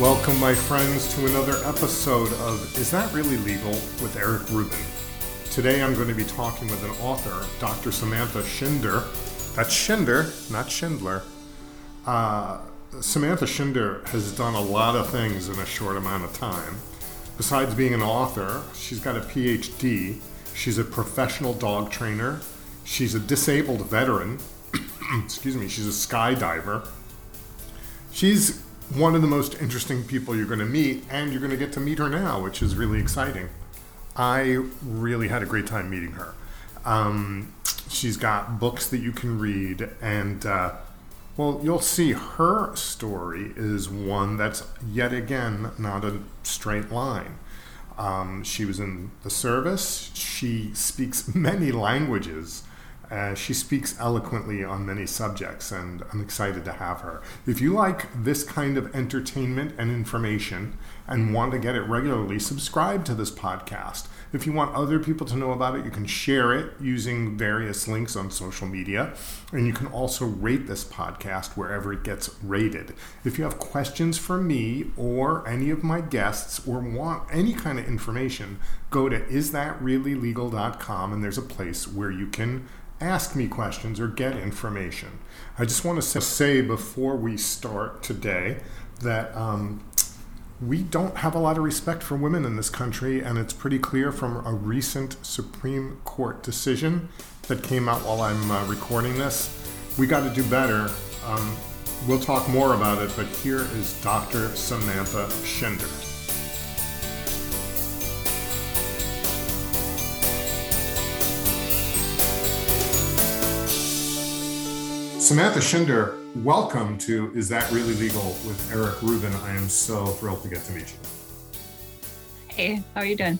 Welcome, my friends, to another episode of Is That Really Legal with Eric Rubin. Today I'm going to be talking with an author, Dr. Samantha Schinder. That's Schinder, not Schindler. Uh, Samantha Schinder has done a lot of things in a short amount of time. Besides being an author, she's got a PhD. She's a professional dog trainer. She's a disabled veteran. Excuse me, she's a skydiver. She's one of the most interesting people you're going to meet, and you're going to get to meet her now, which is really exciting. I really had a great time meeting her. Um, she's got books that you can read, and uh, well, you'll see her story is one that's yet again not a straight line. Um, she was in the service. She speaks many languages. Uh, she speaks eloquently on many subjects, and I'm excited to have her. If you like this kind of entertainment and information and want to get it regularly, subscribe to this podcast. If you want other people to know about it, you can share it using various links on social media. And you can also rate this podcast wherever it gets rated. If you have questions for me or any of my guests or want any kind of information, go to isthatreallylegal.com and there's a place where you can ask me questions or get information. I just want to say before we start today that um, we don't have a lot of respect for women in this country, and it's pretty clear from a recent Supreme Court decision that came out while I'm uh, recording this. We got to do better. Um, we'll talk more about it, but here is Dr. Samantha Schinder. Samantha Schinder, welcome to Is That Really Legal with Eric Rubin. I am so thrilled to get to meet you. Hey, how are you doing?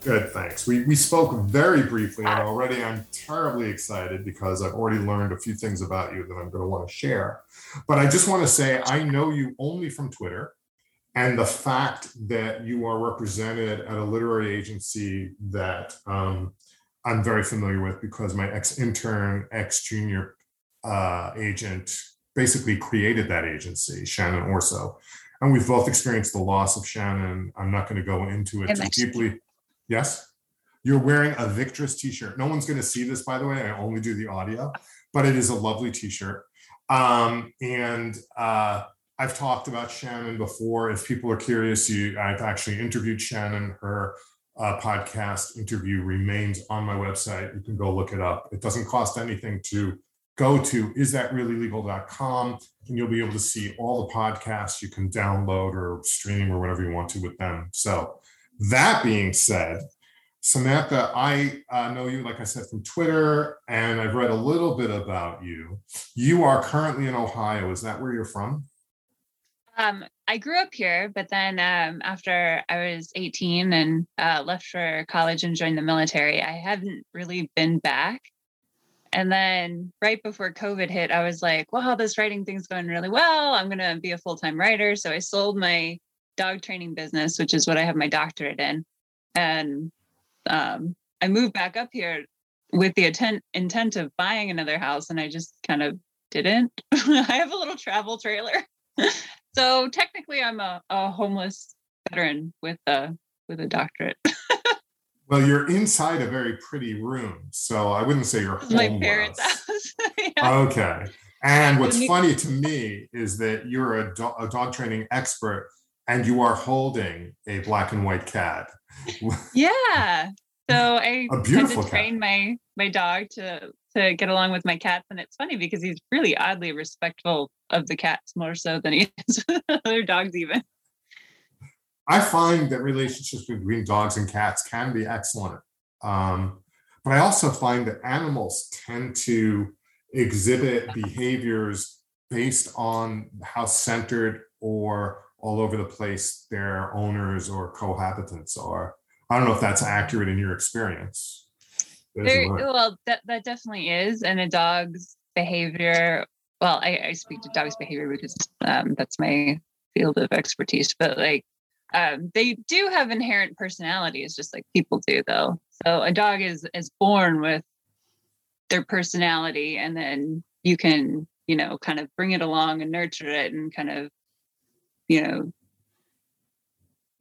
Good, thanks. We, we spoke very briefly, and already I'm terribly excited because I've already learned a few things about you that I'm going to want to share. But I just want to say I know you only from Twitter, and the fact that you are represented at a literary agency that um, I'm very familiar with because my ex intern, ex junior uh, agent basically created that agency, Shannon Orso. And we've both experienced the loss of Shannon. I'm not going to go into it too deeply. Yes? You're wearing a Victress t shirt. No one's going to see this, by the way. I only do the audio, but it is a lovely t shirt. Um, and uh, I've talked about Shannon before. If people are curious, you, I've actually interviewed Shannon. Her uh, podcast interview remains on my website. You can go look it up. It doesn't cost anything to go to isthatreallylegal.com and you'll be able to see all the podcasts you can download or stream or whatever you want to with them. So, that being said, Samantha, I uh, know you, like I said, from Twitter, and I've read a little bit about you. You are currently in Ohio. Is that where you're from? Um, I grew up here, but then um, after I was 18 and uh, left for college and joined the military, I haven't really been back. And then right before COVID hit, I was like, wow, this writing thing's going really well. I'm going to be a full time writer. So I sold my dog training business, which is what I have my doctorate in. And um, I moved back up here with the intent, intent of buying another house. And I just kind of didn't. I have a little travel trailer. so technically, I'm a, a homeless veteran with a with a doctorate. Well, you're inside a very pretty room, so I wouldn't say you're. My parents' house. yeah. Okay. And what's funny to me is that you're a, do- a dog training expert and you are holding a black and white cat. yeah. So I a beautiful to train my my dog to to get along with my cats, and it's funny because he's really oddly respectful of the cats more so than he is with other dogs, even. I find that relationships between dogs and cats can be excellent. Um, but I also find that animals tend to exhibit behaviors based on how centered or all over the place their owners or cohabitants are. I don't know if that's accurate in your experience. There, well, that, that definitely is. And a dog's behavior, well, I, I speak to dogs' behavior because um, that's my field of expertise, but like um, they do have inherent personalities, just like people do, though. So a dog is is born with their personality, and then you can, you know, kind of bring it along and nurture it, and kind of, you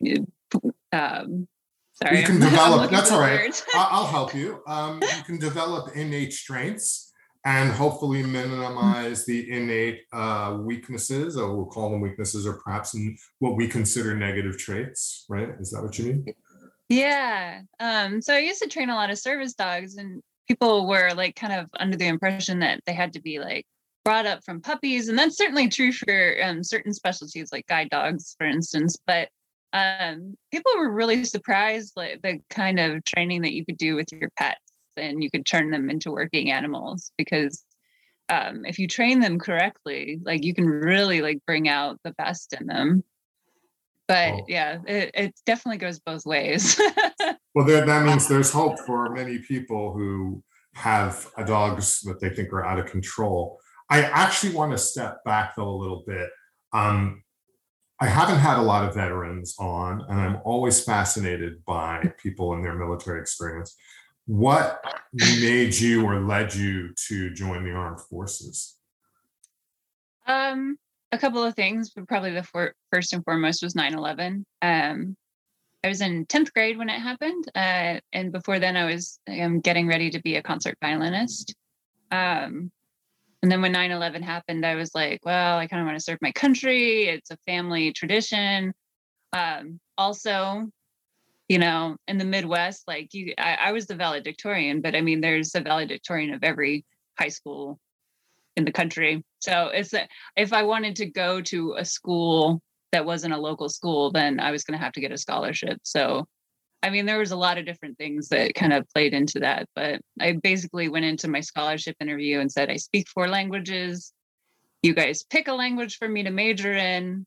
know, um, sorry, you can develop. that's all right. I'll help you. Um, you can develop innate strengths and hopefully minimize the innate uh, weaknesses, or we'll call them weaknesses, or perhaps what we consider negative traits. Right? Is that what you mean? Yeah. Um, so I used to train a lot of service dogs, and people were like kind of under the impression that they had to be like brought up from puppies, and that's certainly true for um, certain specialties like guide dogs, for instance. But um, people were really surprised like the kind of training that you could do with your pets, and you could turn them into working animals because um, if you train them correctly, like you can really like bring out the best in them. But oh. yeah, it, it definitely goes both ways. well, there, that means there's hope for many people who have dogs that they think are out of control. I actually want to step back though a little bit. Um, I haven't had a lot of veterans on, and I'm always fascinated by people and their military experience. What made you or led you to join the armed forces? Um, a couple of things, but probably the for- first and foremost was 9 11. Um, I was in 10th grade when it happened. Uh, and before then, I was um, getting ready to be a concert violinist. Um, and then when 9 11 happened, I was like, well, I kind of want to serve my country. It's a family tradition. Um, also, you know, in the Midwest, like you, I, I was the valedictorian, but I mean, there's a valedictorian of every high school in the country. So it's if I wanted to go to a school that wasn't a local school, then I was going to have to get a scholarship. So I mean, there was a lot of different things that kind of played into that, but I basically went into my scholarship interview and said, I speak four languages. You guys pick a language for me to major in.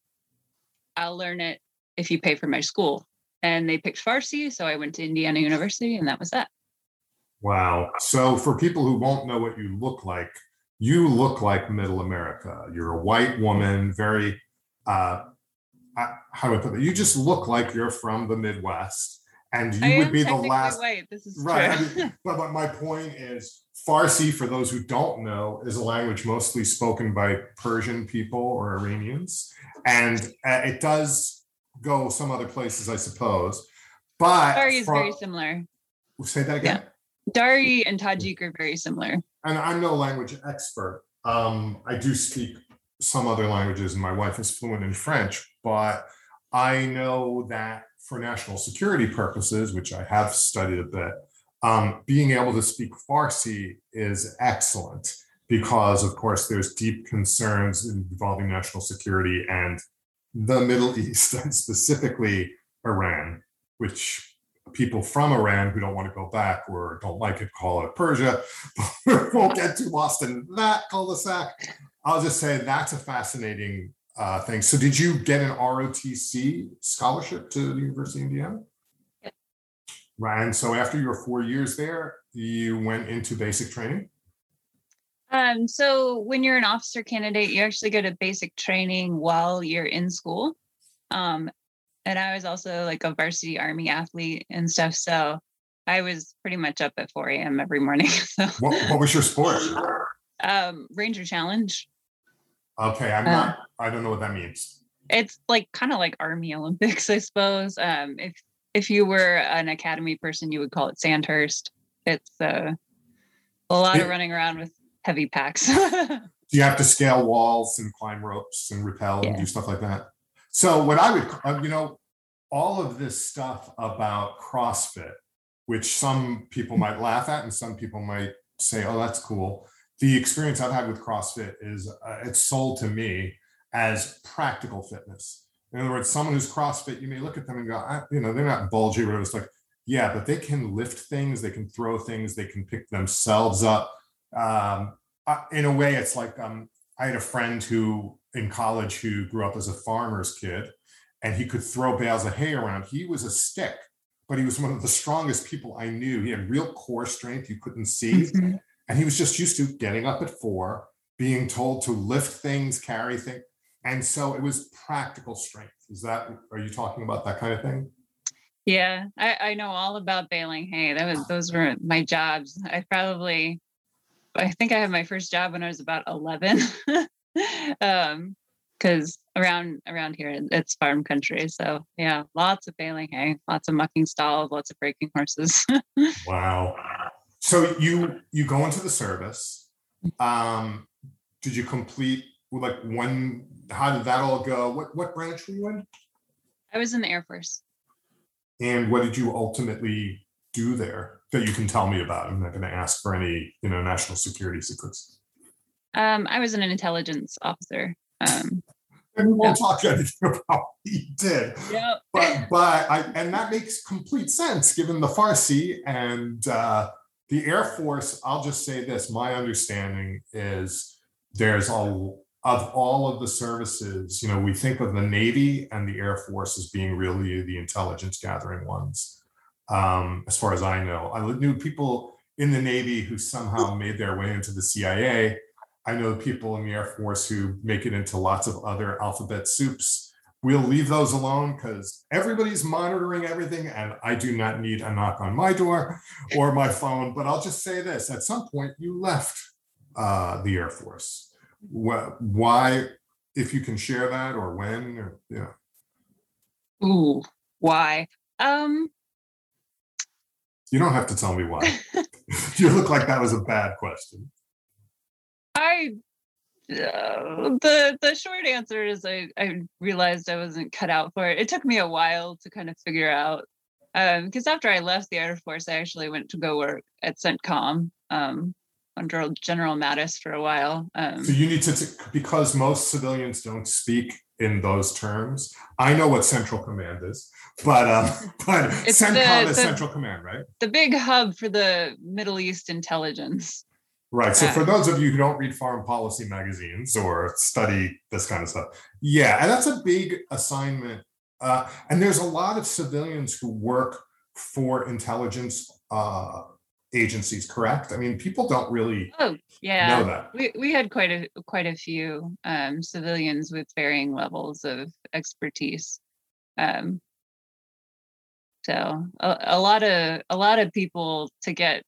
I'll learn it if you pay for my school. And they picked Farsi. So I went to Indiana University and that was that. Wow. So for people who won't know what you look like, you look like middle America. You're a white woman, very, uh, how do I put it? You just look like you're from the Midwest and you I would be the last. White. This is right. I mean, but, but my point is, Farsi, for those who don't know, is a language mostly spoken by Persian people or Iranians, and uh, it does go some other places, I suppose. But Dari is from, very similar. We'll Say that again. Yeah. Dari and Tajik are very similar. And I'm no language expert. Um, I do speak some other languages, and my wife is fluent in French, but I know that for national security purposes, which I have studied a bit, um, being able to speak Farsi is excellent because, of course, there's deep concerns involving national security and the Middle East, and specifically Iran, which people from Iran who don't want to go back or don't like it call it Persia. won't get too lost in that cul-de-sac. I'll just say that's a fascinating uh, things. So, did you get an ROTC scholarship to the University of Indiana? Right. And so, after your four years there, you went into basic training. Um, so, when you're an officer candidate, you actually go to basic training while you're in school. Um, and I was also like a varsity army athlete and stuff. So, I was pretty much up at 4 a.m. every morning. So, what, what was your sport? Um, Ranger Challenge. Okay, I'm uh, not. I don't know what that means. It's like kind of like Army Olympics, I suppose. Um, if if you were an academy person, you would call it Sandhurst. It's uh, a lot of running around with heavy packs. you have to scale walls and climb ropes and rappel yeah. and do stuff like that. So what I would, uh, you know, all of this stuff about CrossFit, which some people might laugh at and some people might say, "Oh, that's cool." the experience I've had with CrossFit is uh, it's sold to me as practical fitness. In other words, someone who's CrossFit, you may look at them and go, you know, they're not bulgy, but it's like, yeah, but they can lift things, they can throw things, they can pick themselves up. Um, uh, in a way, it's like um, I had a friend who in college who grew up as a farmer's kid, and he could throw bales of hay around. He was a stick, but he was one of the strongest people I knew. He had real core strength you couldn't see. Mm-hmm. And he was just used to getting up at four, being told to lift things, carry things. And so it was practical strength. Is that, are you talking about that kind of thing? Yeah, I, I know all about baling hay. That was, those were my jobs. I probably, I think I had my first job when I was about 11. um, because around around here it's farm country. So yeah, lots of baling hay, lots of mucking stalls, lots of breaking horses. wow. So you you go into the service. Um, did you complete like when? How did that all go? What what branch were you in? I was in the Air Force. And what did you ultimately do there that you can tell me about? I'm not going to ask for any, you know, national security secrets. Um, I was an intelligence officer. Um, and we won't talk anything about what you did. Yep. But but I and that makes complete sense given the Farsi and uh, the Air Force. I'll just say this: my understanding is there's a of all of the services, you know, we think of the Navy and the Air Force as being really the intelligence gathering ones. Um, as far as I know, I knew people in the Navy who somehow made their way into the CIA. I know people in the Air Force who make it into lots of other alphabet soups. We'll leave those alone because everybody's monitoring everything, and I do not need a knock on my door or my phone. But I'll just say this at some point, you left uh, the Air Force why if you can share that or when or yeah ooh why um you don't have to tell me why you look like that was a bad question i uh, the the short answer is I, I realized I wasn't cut out for it. It took me a while to kind of figure out because um, after I left the Air Force, I actually went to go work at CENTCOM, um, under General Mattis for a while. Um, so you need to, because most civilians don't speak in those terms. I know what Central Command is, but um, but CENTCOM is Central Command, right? The big hub for the Middle East intelligence. Right. So for those of you who don't read foreign policy magazines or study this kind of stuff, yeah, and that's a big assignment. Uh, and there's a lot of civilians who work for intelligence uh, agencies, correct? I mean, people don't really oh yeah know that. We we had quite a quite a few um, civilians with varying levels of expertise. Um, so a, a lot of a lot of people to get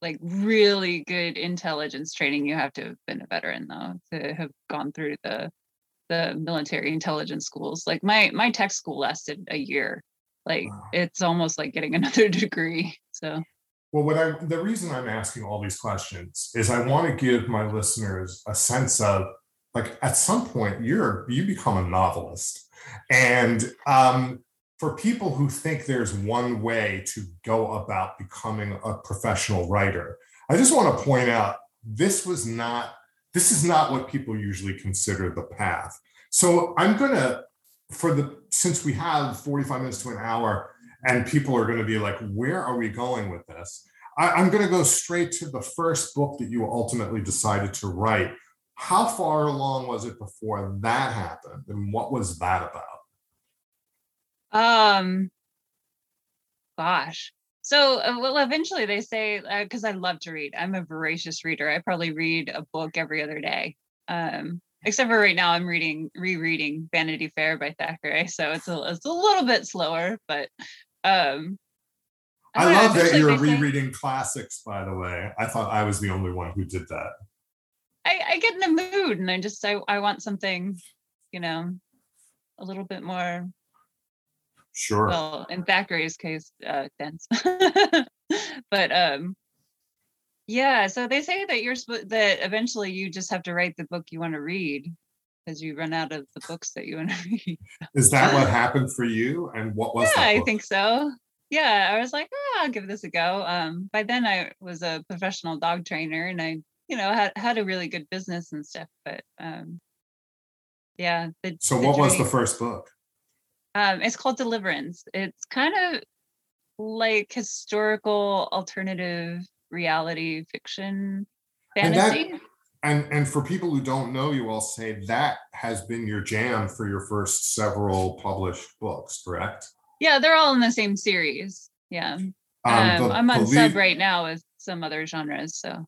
like really good intelligence training, you have to have been a veteran though to have gone through the the military intelligence schools. Like my my tech school lasted a year like wow. it's almost like getting another degree so. Well what i the reason i'm asking all these questions is i want to give my listeners a sense of like at some point you're you become a novelist. And um, for people who think there's one way to go about becoming a professional writer i just want to point out this was not this is not what people usually consider the path. So i'm going to for the since we have 45 minutes to an hour and people are going to be like where are we going with this? I, am going to go straight to the first book that you ultimately decided to write. How far along was it before that happened and what was that about? Um gosh. So uh, well eventually they say because uh, i love to read. I'm a voracious reader. I probably read a book every other day. Um except for right now i'm reading rereading vanity fair by thackeray so it's a, it's a little bit slower but um i, I love that you're rereading say, classics by the way. I thought i was the only one who did that. I i get in a mood and i just i, I want something you know a little bit more sure. well in thackeray's case uh dense. But um yeah, so they say that you're that eventually you just have to write the book you want to read because you run out of the books that you want to read. Is that what happened for you? And what was? Yeah, I think so. Yeah, I was like, oh, I'll give this a go. Um, by then I was a professional dog trainer, and I, you know, had had a really good business and stuff. But um, yeah. The, so, the what journey, was the first book? Um, it's called Deliverance. It's kind of like historical alternative reality fiction fantasy. And, that, and and for people who don't know you, I'll say that has been your jam for your first several published books, correct? Yeah, they're all in the same series. Yeah. Um, um, I'm on sub right now with some other genres. So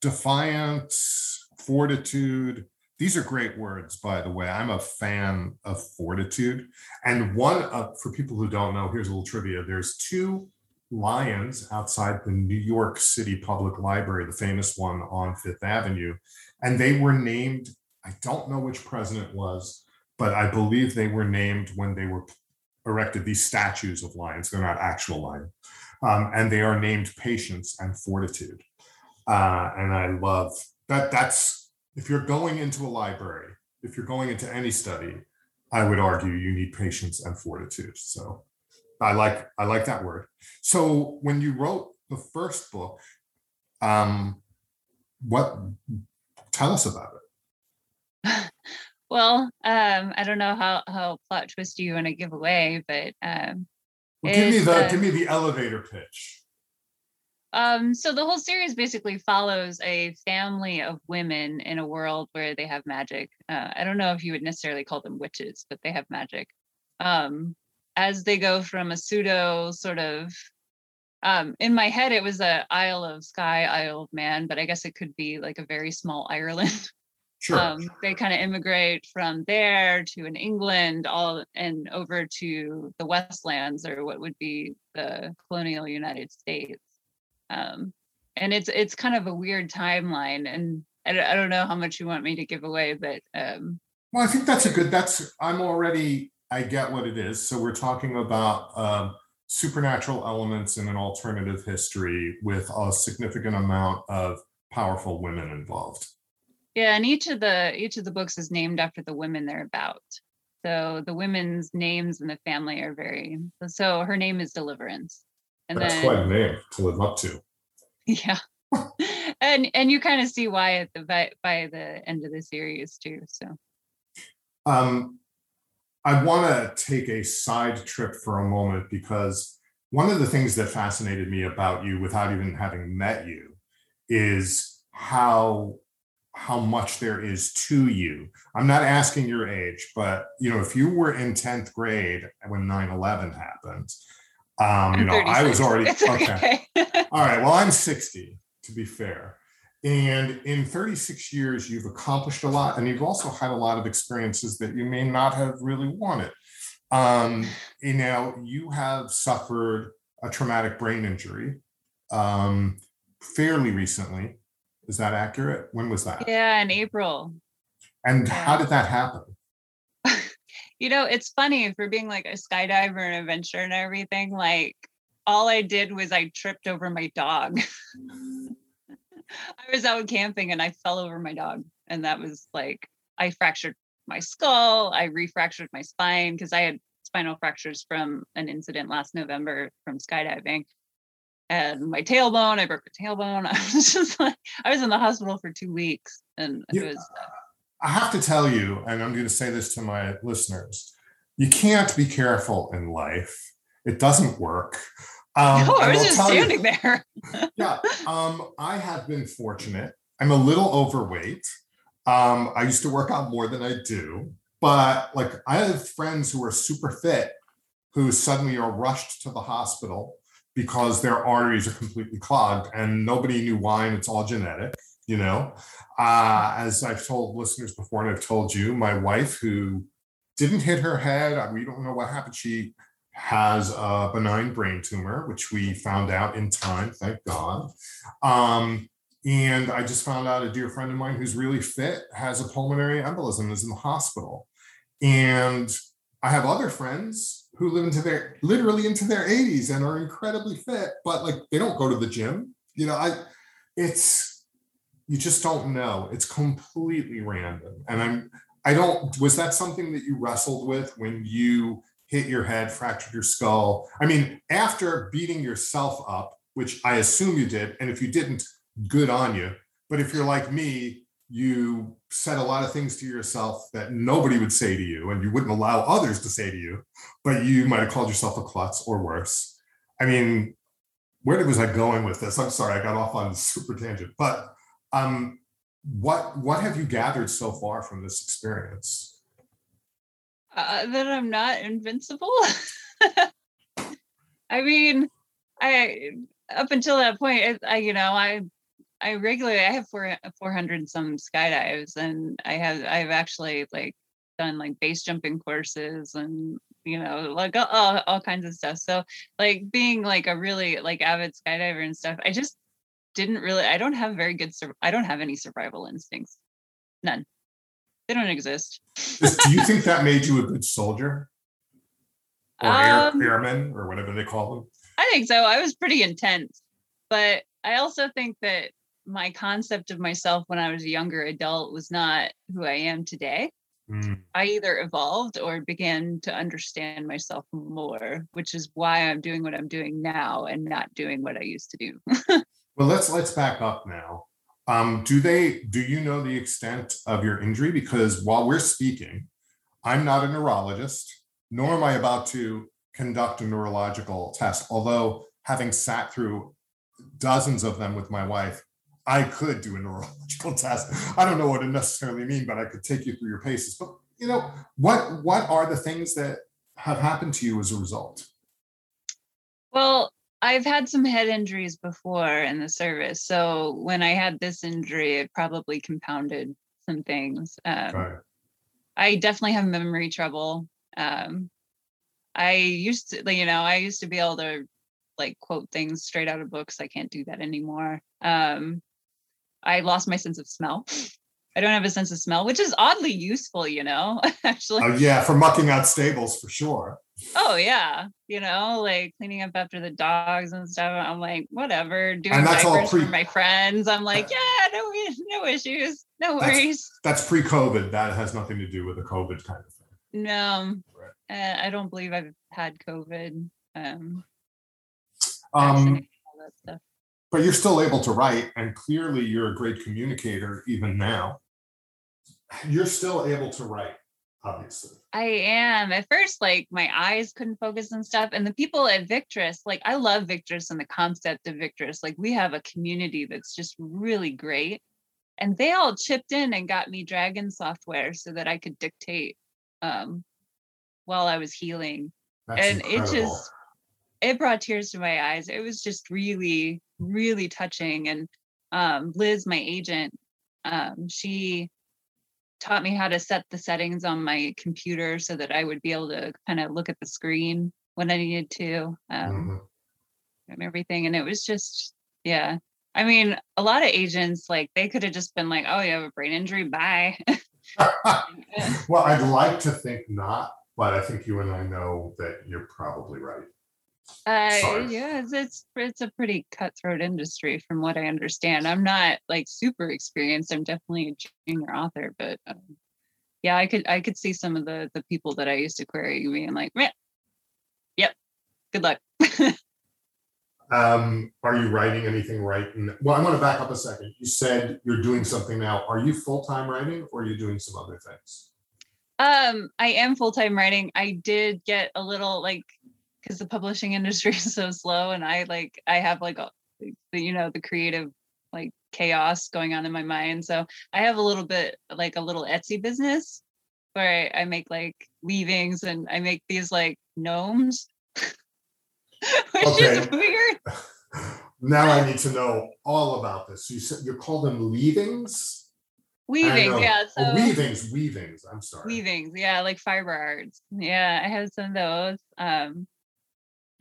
defiance, fortitude. These are great words, by the way. I'm a fan of fortitude. And one, uh, for people who don't know, here's a little trivia. There's two lions outside the New York City Public Library, the famous one on Fifth Avenue, and they were named I don't know which president was, but I believe they were named when they were erected these statues of lions. They're not actual lions. Um, and they are named patience and fortitude. Uh, and I love that. That's if you're going into a library, if you're going into any study, I would argue you need patience and fortitude. So I like I like that word. So when you wrote the first book, um, what tell us about it? well, um, I don't know how how plot twist you want to give away, but um, well, give me the uh, give me the elevator pitch. Um, so the whole series basically follows a family of women in a world where they have magic. Uh, I don't know if you would necessarily call them witches, but they have magic. Um, as they go from a pseudo sort of um, in my head it was a Isle of Skye, Isle of Man, but I guess it could be like a very small Ireland. Sure. Um, they kind of immigrate from there to in England, all and over to the Westlands, or what would be the colonial United States. Um, and it's it's kind of a weird timeline, and I, I don't know how much you want me to give away, but um, well, I think that's a good. That's I'm already I get what it is. So we're talking about um, supernatural elements in an alternative history with a significant amount of powerful women involved. Yeah, and each of the each of the books is named after the women they're about. So the women's names in the family are very. So her name is Deliverance, and that's then, quite a name to live up to. Yeah, and and you kind of see why at the by, by the end of the series too. So, um, I want to take a side trip for a moment because one of the things that fascinated me about you without even having met you is how how much there is to you. I'm not asking your age, but you know, if you were in 10th grade when 9/11 happened, um, you know, I was already okay. okay. All right. Well, I'm 60 to be fair. And in 36 years, you've accomplished a lot, and you've also had a lot of experiences that you may not have really wanted. Um, you know, you have suffered a traumatic brain injury um, fairly recently. Is that accurate? When was that? Yeah, in April. And yeah. how did that happen? you know, it's funny for being like a skydiver and adventure and everything. Like, all I did was I tripped over my dog. I was out camping and I fell over my dog. And that was like, I fractured my skull. I refractured my spine because I had spinal fractures from an incident last November from skydiving. And my tailbone, I broke my tailbone. I was just like, I was in the hospital for two weeks. And it was. Uh, I have to tell you, and I'm going to say this to my listeners you can't be careful in life. It doesn't work. Um, no, I was just standing you, there. yeah, um, I have been fortunate. I'm a little overweight. Um, I used to work out more than I do, but like I have friends who are super fit who suddenly are rushed to the hospital because their arteries are completely clogged and nobody knew why, and it's all genetic. You know, uh, as I've told listeners before, and I've told you, my wife who didn't hit her head. We don't know what happened. She has a benign brain tumor, which we found out in time, thank God. Um, and I just found out a dear friend of mine who's really fit has a pulmonary embolism, is in the hospital. And I have other friends who live into their literally into their 80s and are incredibly fit, but like they don't go to the gym. You know, I it's you just don't know. It's completely random. And I'm I don't was that something that you wrestled with when you hit your head, fractured your skull. I mean, after beating yourself up, which I assume you did, and if you didn't, good on you. But if you're like me, you said a lot of things to yourself that nobody would say to you, and you wouldn't allow others to say to you, but you might have called yourself a klutz or worse. I mean, where was I going with this? I'm sorry, I got off on super tangent. But um, what what have you gathered so far from this experience? Uh, that I'm not invincible. I mean, I up until that point, I, you know, I I regularly I have four 400 some skydives, and I have I've actually like done like base jumping courses and you know like all, all kinds of stuff. So like being like a really like avid skydiver and stuff, I just didn't really I don't have very good I don't have any survival instincts, none. They don't exist. Do you think that made you a good soldier? Or air, Um, airman or whatever they call them? I think so. I was pretty intense, but I also think that my concept of myself when I was a younger adult was not who I am today. Mm, I either evolved or began to understand myself more, which is why I'm doing what I'm doing now and not doing what I used to do. Well, let's let's back up now. Um, do they do you know the extent of your injury? Because while we're speaking, I'm not a neurologist, nor am I about to conduct a neurological test. Although having sat through dozens of them with my wife, I could do a neurological test. I don't know what it necessarily mean, but I could take you through your paces. But you know, what what are the things that have happened to you as a result? Well, I've had some head injuries before in the service. So when I had this injury, it probably compounded some things. Um, Right. I definitely have memory trouble. Um, I used to, you know, I used to be able to like quote things straight out of books. I can't do that anymore. Um, I lost my sense of smell. I don't have a sense of smell, which is oddly useful, you know, actually. Oh yeah, for mucking out stables for sure. Oh yeah, you know, like cleaning up after the dogs and stuff. I'm like, whatever. Doing that's diapers pre- for my friends. I'm like, yeah, no, no issues, no worries. That's pre-COVID. That has nothing to do with the COVID kind of thing. No, Right. uh, I don't believe I've had COVID. Um, Um, all that stuff. but you're still able to write, and clearly you're a great communicator even now. You're still able to write, obviously. I am. At first, like my eyes couldn't focus and stuff. And the people at Victress, like I love Victress and the concept of Victress. Like we have a community that's just really great. And they all chipped in and got me Dragon software so that I could dictate um, while I was healing. That's and it just it brought tears to my eyes. It was just really, really touching. And um, Liz, my agent, um, she taught me how to set the settings on my computer so that I would be able to kind of look at the screen when I needed to um, Mhm. and everything. And it was just, yeah. I mean, a lot of agents, like, they could have just been like, oh, you have a brain injury, bye. well, I'd like to think not, but I think you and I know that you're probably right. Uh, yeah, it's, it's a pretty cutthroat industry from what I understand. I'm not like super experienced. I'm definitely a junior author, but um, yeah, I could I could see some of the the people that I used to query being like, "Meh, yep, good luck. Um, are you writing anything right? In, well, I want to back up a second. You said you're doing something now. Are you full time writing, or are you doing some other things? um, I am full time writing. I did get a little like because the publishing industry is so slow, and I like I have like the you know the creative like chaos going on in my mind. So I have a little bit like a little Etsy business where I, I make like weavings and I make these like gnomes, which is weird. Now I need to know all about this. You said you call them leavings. Weavings, yeah. Oh, So weavings, weavings. I'm sorry. weavings, yeah, like fiber arts. Yeah, I have some of those. Um,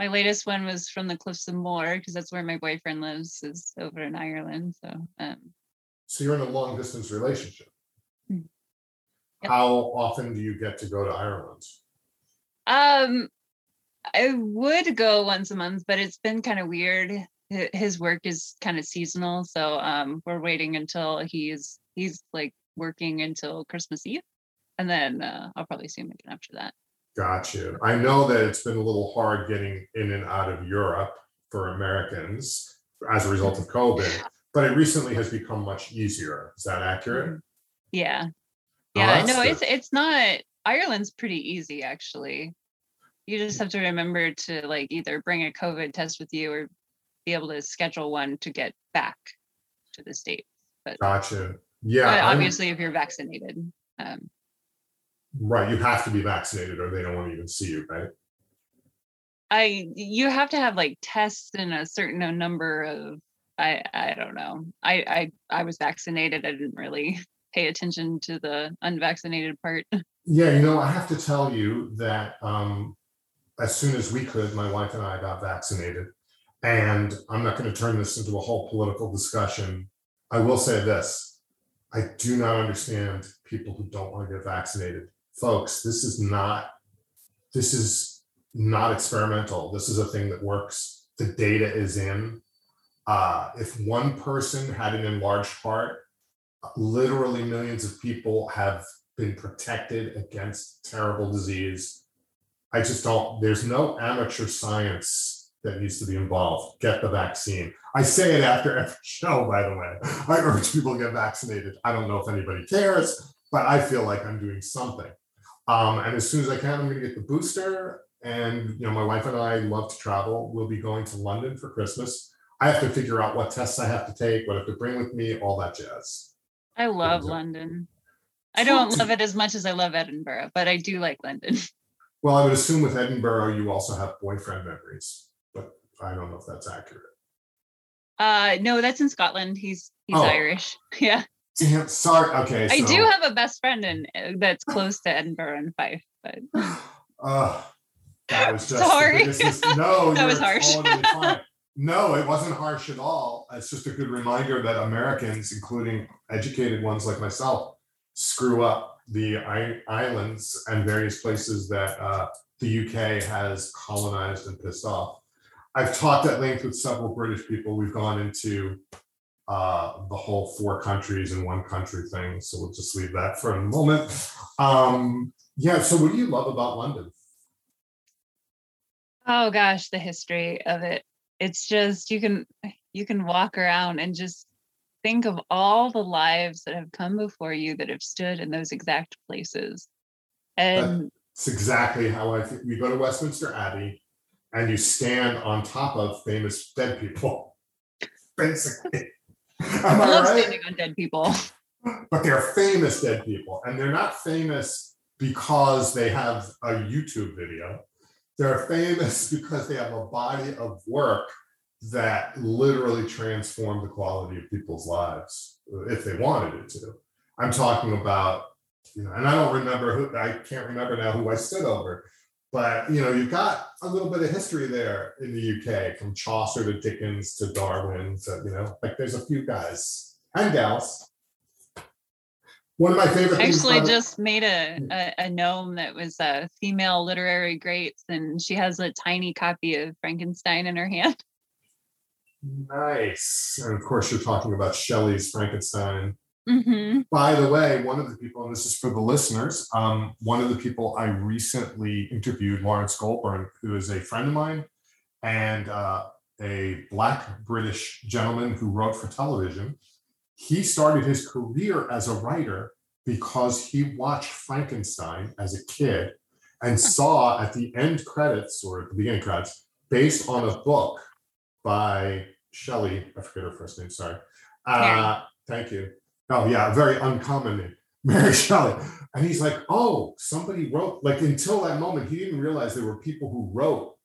my latest one was from the Cliffs of Moher because that's where my boyfriend lives, is over in Ireland. So um, So you're in a long distance relationship. Mm. Yep. How often do you get to go to Ireland? Um, I would go once a month, but it's been kind of weird. His work is kind of seasonal, so um, we're waiting until he's he's like working until Christmas Eve, and then uh, I'll probably see him again after that. Gotcha. I know that it's been a little hard getting in and out of Europe for Americans as a result of COVID, but it recently has become much easier. Is that accurate? Yeah, Oh, yeah. no, good. it's it's not. Ireland's pretty easy actually. You just have to remember to like either bring a COVID test with you or be able to schedule one to get back to the states. But, Gotcha. Yeah. but I'm- obviously, if you're vaccinated. Um, Right. You have to be vaccinated or they don't want to even see you, right? I you have to have like tests and a certain number of I I don't know. I I I was vaccinated. I didn't really pay attention to the unvaccinated part. Yeah, you know, I have to tell you that um, as soon as we could, my wife and I got vaccinated. And I'm not going to turn this into a whole political discussion. I will say this I do not understand people who don't want to get vaccinated. Folks, this is not this is not experimental. This is a thing that works. The data is in. Uh, if one person had an enlarged heart, literally millions of people have been protected against terrible disease. I just don't, there's no amateur science that needs to be involved. Get the vaccine. I say it after every show, by the way. I urge people to get vaccinated. I don't know if anybody cares, but I feel like I'm doing something. Um, and as soon as I can, I'm going to get the booster. And you know, my wife and I love to travel. We'll be going to London for Christmas. I have to figure out what tests I have to take, what I have to bring with me, all that jazz. I love London. I don't love it as much as I love Edinburgh, but I do like London. Well, I would assume with Edinburgh, you also have boyfriend memories, but I don't know if that's accurate. Uh, no, that's in Scotland. He's he's Oh. Irish. Yeah, Damn, sorry. Okay, I so, do have a best friend in uh, that's close to Edinburgh and Fife, but Uh, that was just Sorry. No, That was harsh. No, it wasn't harsh at all. It's just a good reminder that Americans, including educated ones like myself, screw up the islands and various places that uh, the UK has colonized and pissed off. I've talked at length with several British people. We've gone into uh, the whole four countries in one country thing. So we'll just leave that for a moment. Um, yeah. So, what do you love about London? oh gosh, the history of it. It's just you can you can walk around and just think of all the lives that have come before you that have stood in those exact places. And It's exactly how I think. You go to Westminster Abbey and you stand on top of famous dead people, basically. I love right? standing on dead people. But they're famous dead people, and they're not famous because they have a YouTube video. They're famous because they have a body of work that literally transformed the quality of people's lives if they wanted it to. I'm talking about, you know, and I don't remember who, I can't remember now who I stood over, but you know, you've got a little bit of history there in the UK from Chaucer to Dickens to Darwin to, you know, like there's a few guys and gals. One of my favorite things. actually about- just made a, a a gnome that was a female literary greats, and she has a tiny copy of Frankenstein in her hand. Nice. And of course, you're talking about Shelley's Frankenstein. Hmm By the way, one of the people, and this is for the listeners, um, one of the people I recently interviewed, Lawrence Goldburn, who is a friend of mine and uh, a Black British gentleman who wrote for television. He started his career as a writer because he watched Frankenstein as a kid and saw at the end credits or at the beginning credits, based on a book by Shelley, I forget her first name, sorry. Uh, thank you. Oh, yeah, very uncommon Mary Shelley. And he's like, oh, somebody wrote, like until that moment, he didn't realize there were people who wrote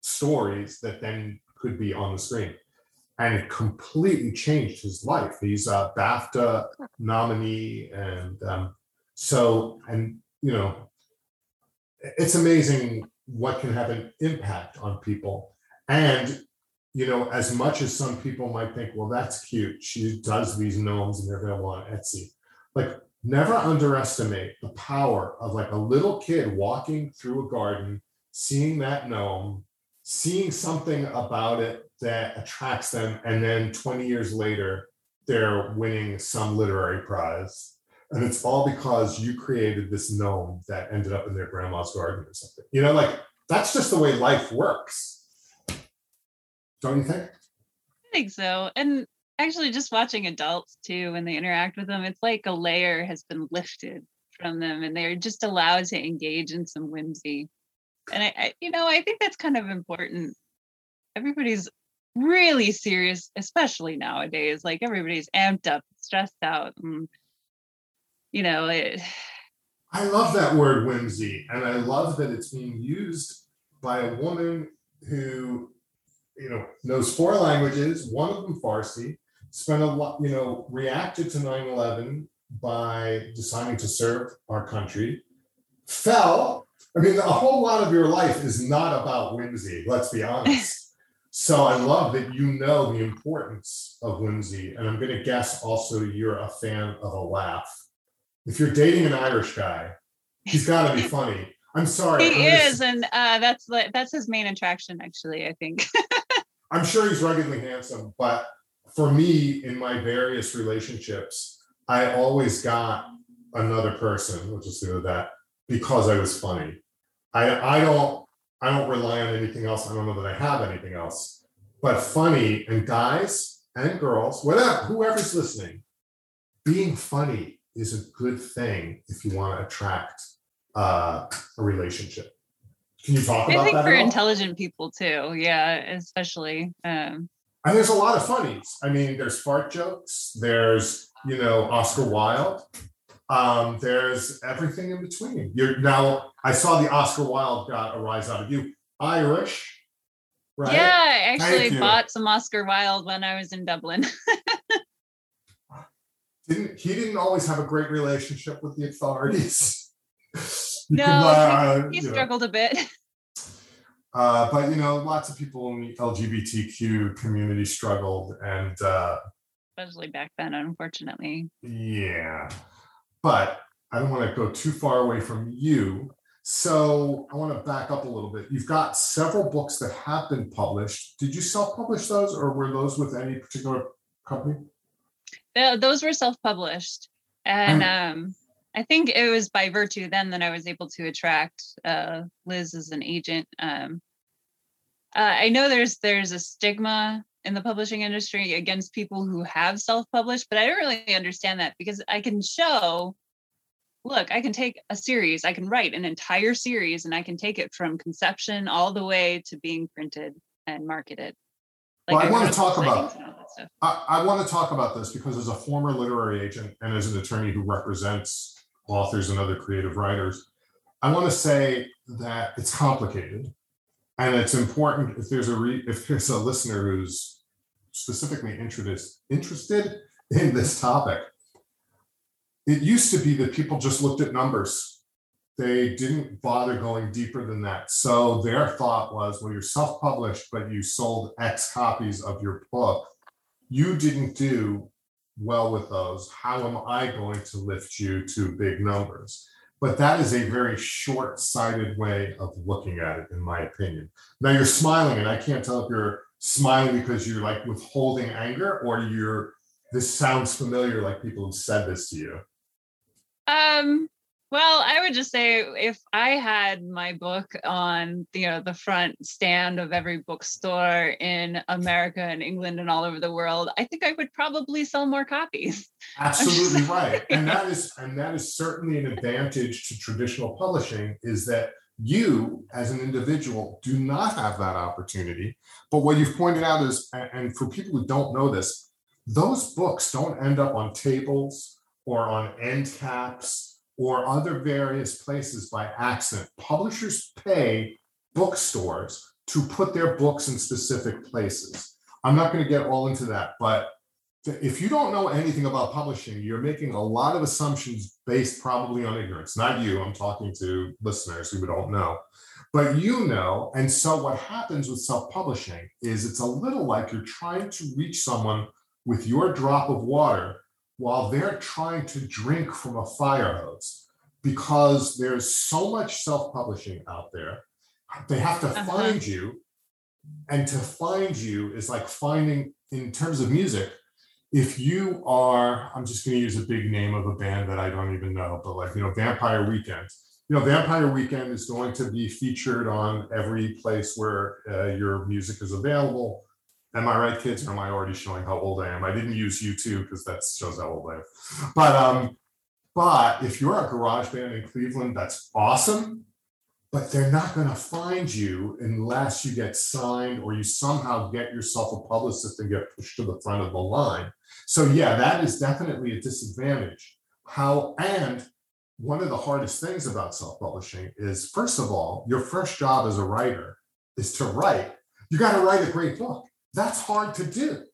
stories that then could be on the screen. And it completely changed his life. He's a BAFTA nominee. And um, so, and, you know, it's amazing what can have an impact on people. And you know, as much as some people might think, well, that's cute. She does these gnomes and they're available on Etsy. Like, never underestimate the power of like a little kid walking through a garden, seeing that gnome, seeing something about it that attracts them, and then 20 years later, they're winning some literary prize. And it's all because you created this gnome that ended up in their grandma's garden or something. You know, like that's just the way life works. Don't you think? I think so. And actually, just watching adults too, when they interact with them, it's like a layer has been lifted from them, and they're just allowed to engage in some whimsy. And I, I you know, I think that's kind of important. Everybody's really serious, especially nowadays. Like everybody's amped up, stressed out, and you know, it, I love that word whimsy, and I love that it's being used by a woman who, you know, knows four languages, one of them Farsi, spent a lot, you know, reacted to 9/11 by deciding to serve our country, fell. I mean, a whole lot of your life is not about whimsy, let's be honest. So I love that you know the importance of whimsy. And I'm going to guess also you're a fan of a laugh. If you're dating an Irish guy, he's got to be funny. I'm sorry. He I'm is, and uh, that's that's his main attraction, actually. I think. I'm sure he's ruggedly handsome, but for me, in my various relationships, I always got another person, we'll just at that, because I was funny. I I don't I don't rely on anything else. I don't know that I have anything else. But funny and guys and girls, whatever, whoever's listening, being funny is a good thing if you want to attract uh, a relationship. Can you talk I about think that? for intelligent people too. Yeah, especially. Um, And there's a lot of funnies. I mean, there's fart jokes. There's you know Oscar Wilde. Um, there's everything in between. You're now. I saw the Oscar Wilde got a rise out of you. Irish, right? Yeah, I actually bought some Oscar Wilde when I was in Dublin. Didn't he didn't always have a great relationship with the authorities? No, uh, he you know, struggled a bit. uh, but you know, lots of people in the LGBTQ community struggled, and uh, especially back then, unfortunately. Yeah, but I don't want to go too far away from you. So I want to back up a little bit. You've got several books that have been published. Did you self-publish those, or were those with any particular company? Th- those were self-published, and um, I think it was by virtue then that I was able to attract uh, Liz as an agent. Um, uh, I know there's there's a stigma in the publishing industry against people who have self-published, but I don't really understand that because I can show. Look, I can take a series, I can write an entire series, and I can take it from conception all the way to being printed and marketed. Well, I wanna talk about- and all that stuff. I, I want to talk about this because as a former literary agent and as an attorney who represents authors and other creative writers, I want to say that it's complicated, and it's important if there's a re, if there's a listener who's specifically interested interested in this topic. It used to be that people just looked at numbers. They didn't bother going deeper than that. So their thought was, well, you're self-published, but you sold X copies of your book you didn't do well with those. How am I going to lift you to big numbers? But that is a very short sighted way of looking at it, in my opinion. Now you're smiling, and I can't tell if you're smiling because you're like withholding anger or you're, this sounds familiar, like people have said this to you. Um, well, I would just say if I had my book on you know the front stand of every bookstore in America and England and all over the world, I think I would probably sell more copies. Absolutely right. And that is and that is certainly an advantage to traditional publishing is that you as an individual do not have that opportunity. But what you've pointed out is and- and for people who don't know this, those books don't end up on tables or on end caps or other various places by accident. Publishers pay bookstores to put their books in specific places. I'm not going to get all into that, but if you don't know anything about publishing, you're making a lot of assumptions based probably on ignorance. Not you, I'm talking to listeners who don't know, but you know. And so, what happens with self publishing is it's a little like you're trying to reach someone with your drop of water while they're trying to drink from a fire hose because there's so much self publishing out there. They have to Uh-huh. find you. And to find you is like finding, in terms of music, if you are, I'm just going to use a big name of a band that I don't even know, but like, you know, Vampire Weekend. You know, Vampire Weekend is going to be featured on every place where uh, your music is available. Am I right, kids? Or am I already showing how old I am? I didn't use YouTube because that shows how old I am. But um, but if you're a garage band in Cleveland, that's awesome. But they're not going to find you unless you get signed or you somehow get yourself a publicist and get pushed to the front of the line. So yeah, that is definitely a disadvantage. How and one of the hardest things about self-publishing is first of all, your first job as a writer is to write. You got to write a great book. That's hard to do.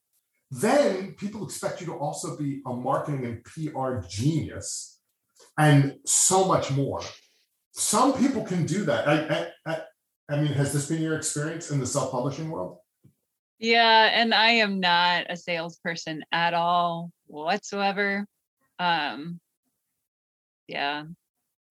Then people expect you to also be a marketing and PR genius and so much more. Some people can do that. I, I, I, I mean, has this been your experience in the self-publishing world? Yeah, and I am not a salesperson at all whatsoever. Um, yeah,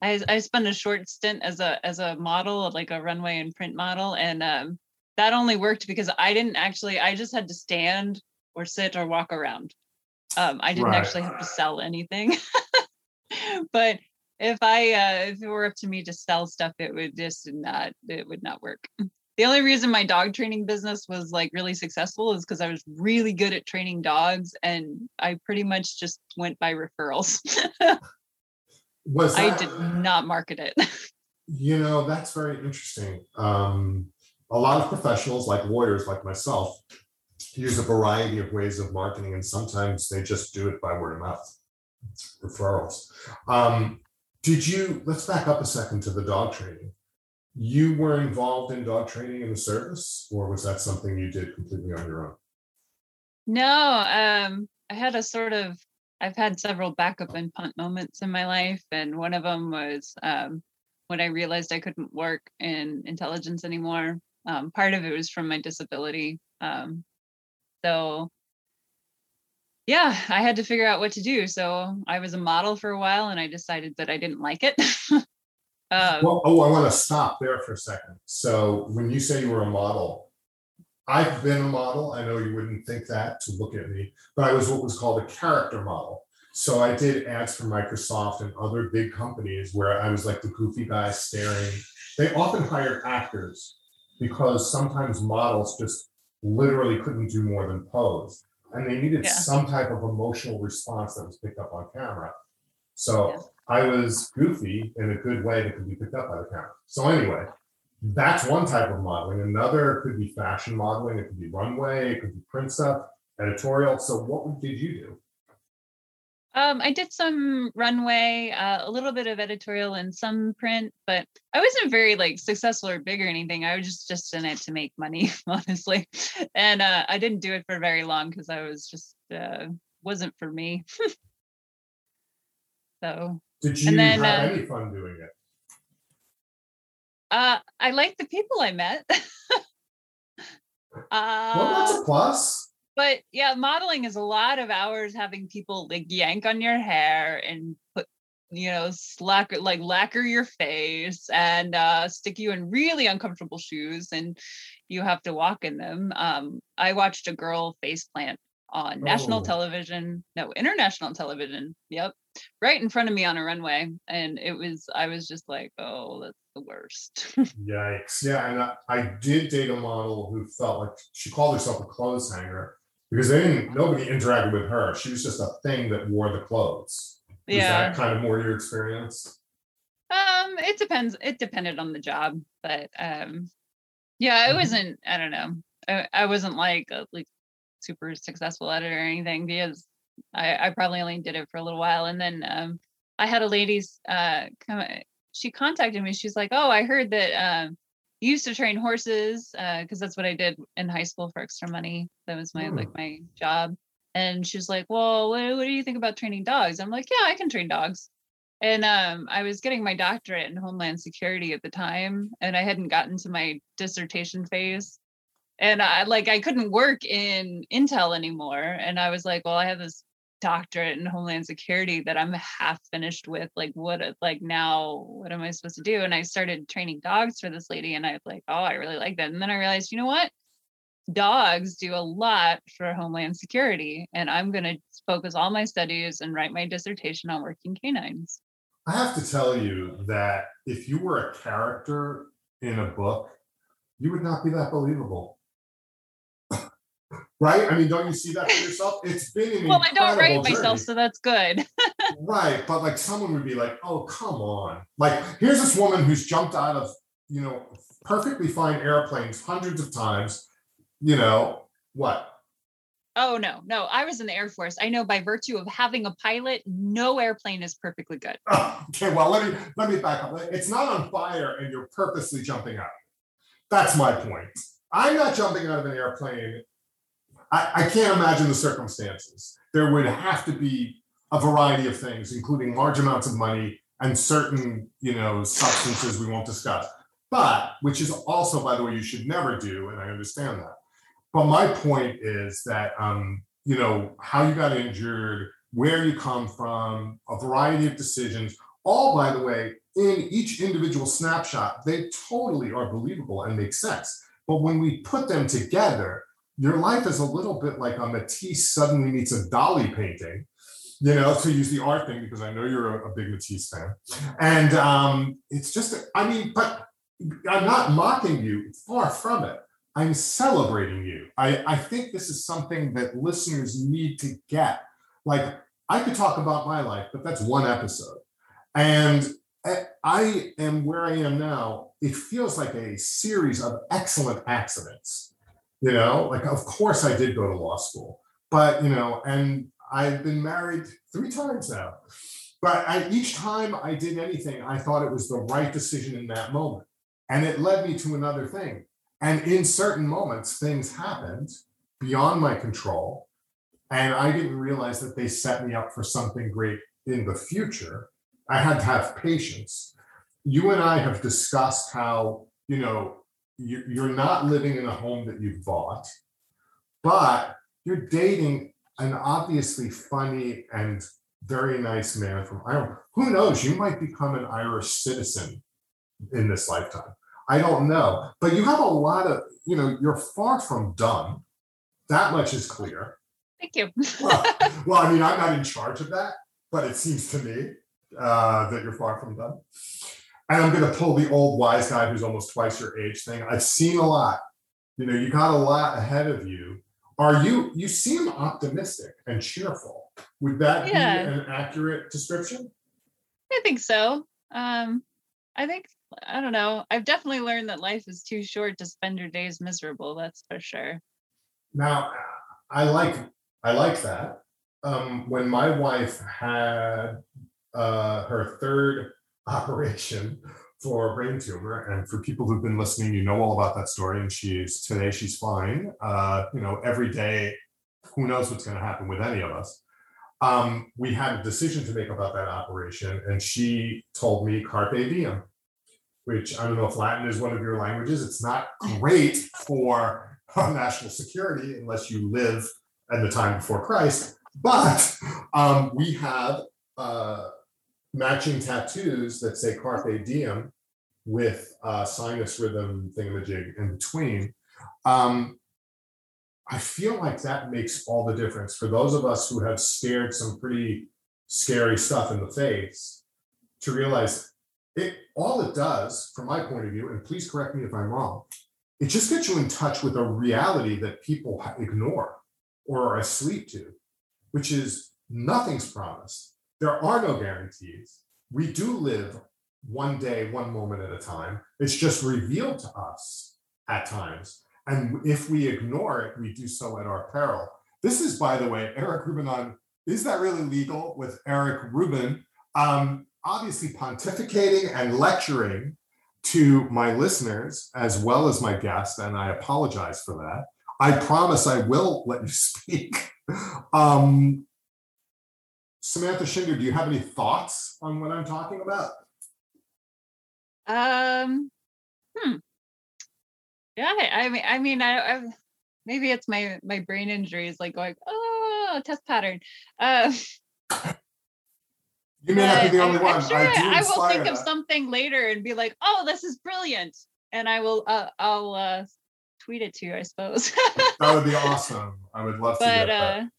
I I spent a short stint as a as a model, like a runway and print model, and um, that only worked because I didn't actually. I just had to stand or sit or walk around. Um, I didn't Right. actually have to sell anything. but if I uh, if it were up to me to sell stuff, it would just not it would not work. The only reason my dog training business was like really successful is because I was really good at training dogs, and I pretty much just went by referrals. Was I did not market it. You know, that's very interesting. Um, a lot of professionals, like lawyers, like myself, use a variety of ways of marketing, and sometimes they just do it by word of mouth referrals. Um, did you? Let's back up a second to the dog training. You were involved in dog training in the service, or was that something you did completely on your own? No, um, I had a sort of I've had several backup and punt moments in my life, and one of them was um, when I realized I couldn't work in intelligence anymore. Um, part of it was from my disability. Um, so yeah, I had to figure out what to do. So I was a model for a while, and I decided that I didn't like it. um, Well, oh, I want to stop there for a second. So when you say you were a model, I've been a model. I know you wouldn't think that to look at me, but I was what was called a character model. So I did ads for Microsoft and other big companies where I was like the goofy guy staring. They often hired actors because sometimes models just literally couldn't do more than pose. And they needed Yeah. some type of emotional response that was picked up on camera. So Yeah. I was goofy in a good way that could be picked up by the camera. So anyway, that's one type of modeling. Another could be fashion modeling. It could be runway. It could be print stuff, editorial. So what did you do? Um, I did some runway, uh, a little bit of editorial and some print, but I wasn't very like successful or big or anything. I was just just in it to make money, honestly. And uh, I didn't do it for very long because I was just uh, wasn't for me. so Did you And then, have uh, any fun doing it? uh, I like the people I met. Well, that's uh, a plus. But yeah, modeling is a lot of hours having people like yank on your hair and put, you know, slack like lacquer your face and uh, stick you in really uncomfortable shoes, and you have to walk in them. Um, I watched a girl face plant on national Oh. television, no, international television. Yep, right in front of me on a runway, and it was. I was just like, oh, that's the worst. Yikes. Yeah. And I, I did date a model who felt like she called herself a clothes hanger because they didn't, nobody interacted with her. She was just a thing that wore the clothes. Was yeah. that kind of more your experience? Um, it depends. It depended on the job, but um, yeah, it Mhm. wasn't. I don't know. I, I wasn't like a, like super successful at it or anything because I, I probably only did it for a little while, and then um, I had a lady's uh, come. She contacted me. She's like, "Oh, I heard that um, used to train horses because that's what I did in high school for extra money. That was my like my job." And she's like, "Well, what, what do you think about training dogs?" I'm like, "Yeah, I can train dogs." And um, I was getting my doctorate in Homeland Security at the time, and I hadn't gotten to my dissertation phase. And I like I couldn't work in Intel anymore. And I was like, well, I have this doctorate in Homeland Security that I'm half finished with. Like, what uh, like now, what am I supposed to do? And I started training dogs for this lady, and I was like, oh, I really like that. And then I realized, you know what? Dogs do a lot for Homeland Security, and I'm gonna focus all my studies and write my dissertation on working canines. I have to tell you that if you were a character in a book, you would not be that believable. Right? I mean, don't you see that for yourself? It's been an Well, I don't write incredible myself, so that's good. Right, but like someone would be like, "Oh, come on!" Like, here's this woman who's jumped out of, you know, perfectly fine airplanes hundreds of times. You know what? Oh no, no. I was in the Air Force. I know by virtue of having a pilot, no airplane is perfectly good. Okay, well, let me let me back up. It's not on fire, and you're purposely jumping out. That's my point. I'm not jumping out of an airplane. I, I can't imagine the circumstances. There would have to be a variety of things, including large amounts of money and certain, you know, substances we won't discuss. But which is also, by the way, you should never do, and I understand that. but my point is that um, you know how you got injured, where you come from, a variety of decisions. All, by the way, in each individual snapshot, they totally are believable and make sense. But when we put them together, your life is a little bit like a Matisse suddenly meets a Dali painting, you know, to use the art thing, because I know you're a, a big Matisse fan. And um, it's just, I mean, but I'm not mocking you, far from it. I'm celebrating you. I, I think this is something that listeners need to get. Like, I could talk about my life, but that's one episode. And I am where I am now. It feels like a series of excellent accidents. You know, like, of course, I did go to law school, but, you know, and I've been married three times now. But I, each time I did anything, I thought it was the right decision in that moment. And it led me to another thing. And in certain moments, things happened beyond my control. And I didn't realize that they set me up for something great in the future. I had to have patience. You and I have discussed how, you know, you're not living in a home that you've bought, but you're dating an obviously funny and very nice man from Ireland. Who knows? You might become an Irish citizen in this lifetime. I don't know. But you have a lot of, you know, you're far from done. That much is clear. Thank you. well, well, I mean, I'm not in charge of that, but it seems to me uh, that you're far from done. And I'm going to pull the old wise guy who's almost twice your age thing. I've seen a lot. You know, you got a lot ahead of you. Are you, you seem optimistic and cheerful. Would that yeah. be an accurate description? I think so. Um, I think I don't know. I've definitely learned that life is too short to spend your days miserable. That's for sure. Now, I like I like that. Um, when my wife had uh, her third operation for brain tumor, and for people who've been listening, you know all about that story. And she's today she's fine. Uh, you know, every day, who knows what's going to happen with any of us. Um, we had a decision to make about that operation, and she told me carpe diem which I don't know if Latin is one of your languages. It's not great for national security unless you live at the time before Christ. But um, we have uh, matching tattoos that say carpe diem with uh, sinus rhythm thingamajig in between. Um, I feel like that makes all the difference for those of us who have stared some pretty scary stuff in the face to realize it all it does, from my point of view, and please correct me if I'm wrong, it just gets you in touch with a reality that people ignore or are asleep to, which is nothing's promised. There are no guarantees. We do live one day, one moment at a time. It's just revealed to us at times. And if we ignore it, we do so at our peril. This is, by the way, Eric Rubin on Is That Really Legal with Eric Rubin. Um, obviously pontificating and lecturing to my listeners as well as my guests, and I apologize for that. I promise I will let you speak. Um, Samantha Schinder, do you have any thoughts on what I'm talking about? Um, hmm. Yeah, I mean, I mean, I, I maybe it's my my brain injury is like going, oh, test pattern. Uh, You may not be the only I'm, one. I'm sure I, I will think that. of something later and be like, "Oh, this is brilliant," and I will. Uh, I'll uh, tweet it to you, I suppose. that would be awesome. I would love but, to get that.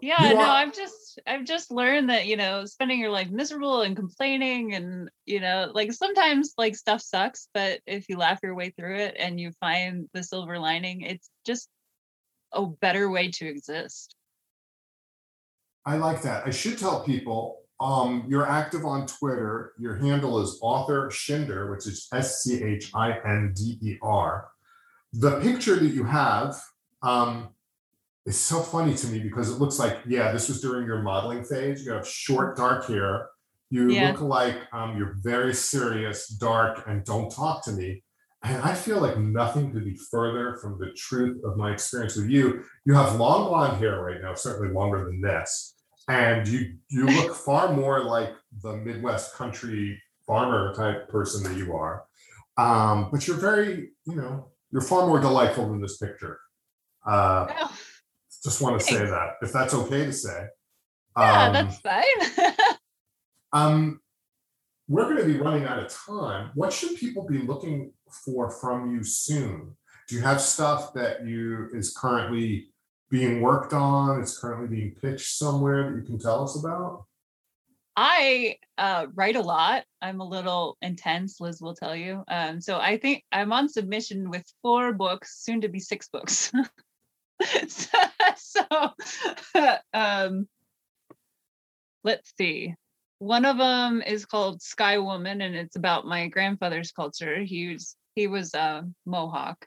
Yeah, you no, are- I've just I've just learned that you know spending your life miserable and complaining and you know like sometimes like stuff sucks, but if you laugh your way through it and you find the silver lining, it's just a better way to exist. I like that. I should tell people um, you're active on Twitter. Your handle is author Schinder, which is S C H I N D E R. The picture that you have um, is so funny to me because it looks like, yeah, this was during your modeling phase. You have short, dark hair. You yeah. look like um, you're very serious, dark, and don't talk to me. And I feel like nothing could be further from the truth of my experience with you. You have long blonde hair right now, certainly longer than this and you you look far more like the Midwest country farmer type person that you are. Um, but you're very, you know, you're far more delightful than this picture. Uh, Oh, just want to say that if that's okay to say. yeah, Um, that's fine. Um, we're going to be running out of time. What should people be looking for from you soon? Do you have stuff that you is currently being worked on? It's currently being pitched somewhere that you can tell us about? I uh, write a lot. I'm a little intense, Liz will tell you. Um, so I think I'm on submission with four books, soon to be six books. so, so, um, let's see. One of them is called Sky Woman, and it's about my grandfather's culture. He was he was a Mohawk,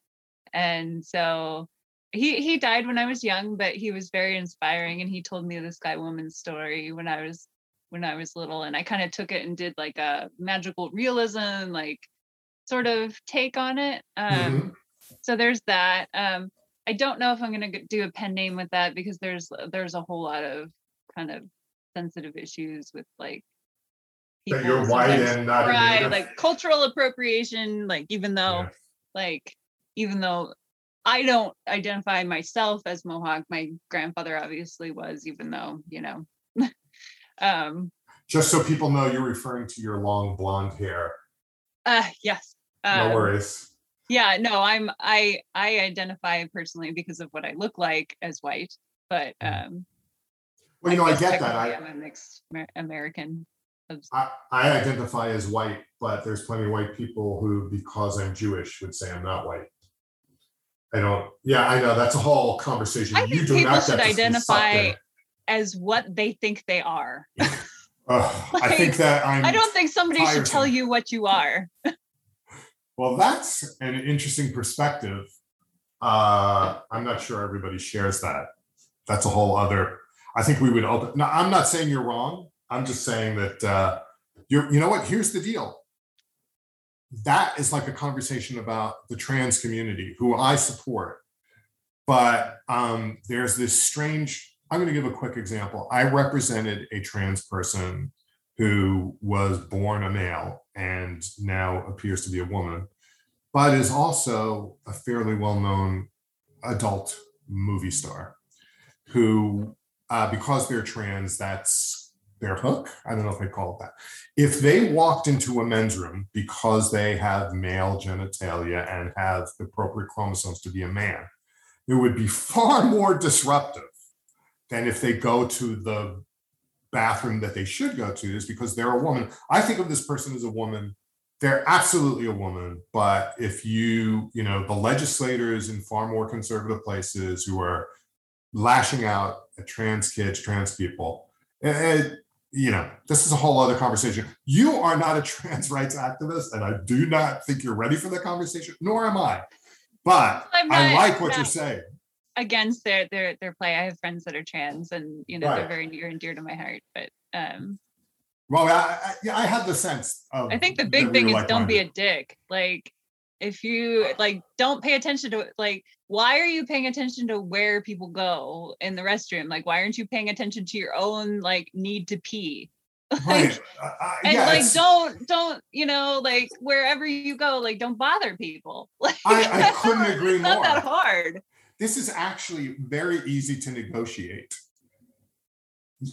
and so he he died when I was young, but he was very inspiring, and he told me the Sky Woman story when I was when I was little, and I kind of took it and did like a magical realism, like sort of take on it. Um, So there's that. Um, I don't know if I'm gonna do a pen name with that because there's there's a whole lot of kind of sensitive issues with like That you're white and not right, like cultural appropriation. Like even though Yeah. like even though I don't identify myself as Mohawk, my grandfather obviously was, even though, you know. um Just so people know, you're referring to your long blonde hair. uh yes. No Um, worries. Yeah, no, I'm I I identify personally because of what I look like as white, but um Well, you know, I guess get that. I, I'm a mixed American. I, I identify as white, but there's plenty of white people who, because I'm Jewish, would say I'm not white. I don't, yeah, I know, that's a whole conversation. I You think do people not should get to be sucked identify as what they think they are. Ugh, I think that I'm. I don't think somebody should tell you what you are. Well, that's an interesting perspective. Uh, I'm not sure everybody shares that. That's a whole other, I think we would open, no, I'm not saying you're wrong. I'm just saying that, uh, you're, you know what, here's the deal. That is like a conversation about the trans community, who I support. But, um, there's this strange, I'm gonna give a quick example. I represented a trans person who was born a male and now appears to be a woman, but is also a fairly well known adult movie star who, uh, because they're trans, that's their hook. I don't know if they call it that. If they walked into a men's room because they have male genitalia and have the appropriate chromosomes to be a man, it would be far more disruptive than if they go to the bathroom that they should go to is because they're a woman. I think of this person as a woman. They're absolutely a woman, but if you, you know, the legislators in far more conservative places who are lashing out at trans kids, trans people, eh, you know, this is a whole other conversation. You are not a trans rights activist, and I do not think you're ready for the conversation, nor am I. But I like what you're saying. Against their their their play. I have friends that are trans and you know Right. they're very near and dear to my heart. But um Well, I, I, yeah, I had the sense of. I think the big thing is don't be a dick. Like if you like don't pay attention to like why are you paying attention to where people go in the restroom? Like why aren't you paying attention to your own like need to pee? Right. Uh, And yeah, like don't don't you know like wherever you go like don't bother people. Like I- I couldn't agree it's not that hard. This is actually very easy to negotiate.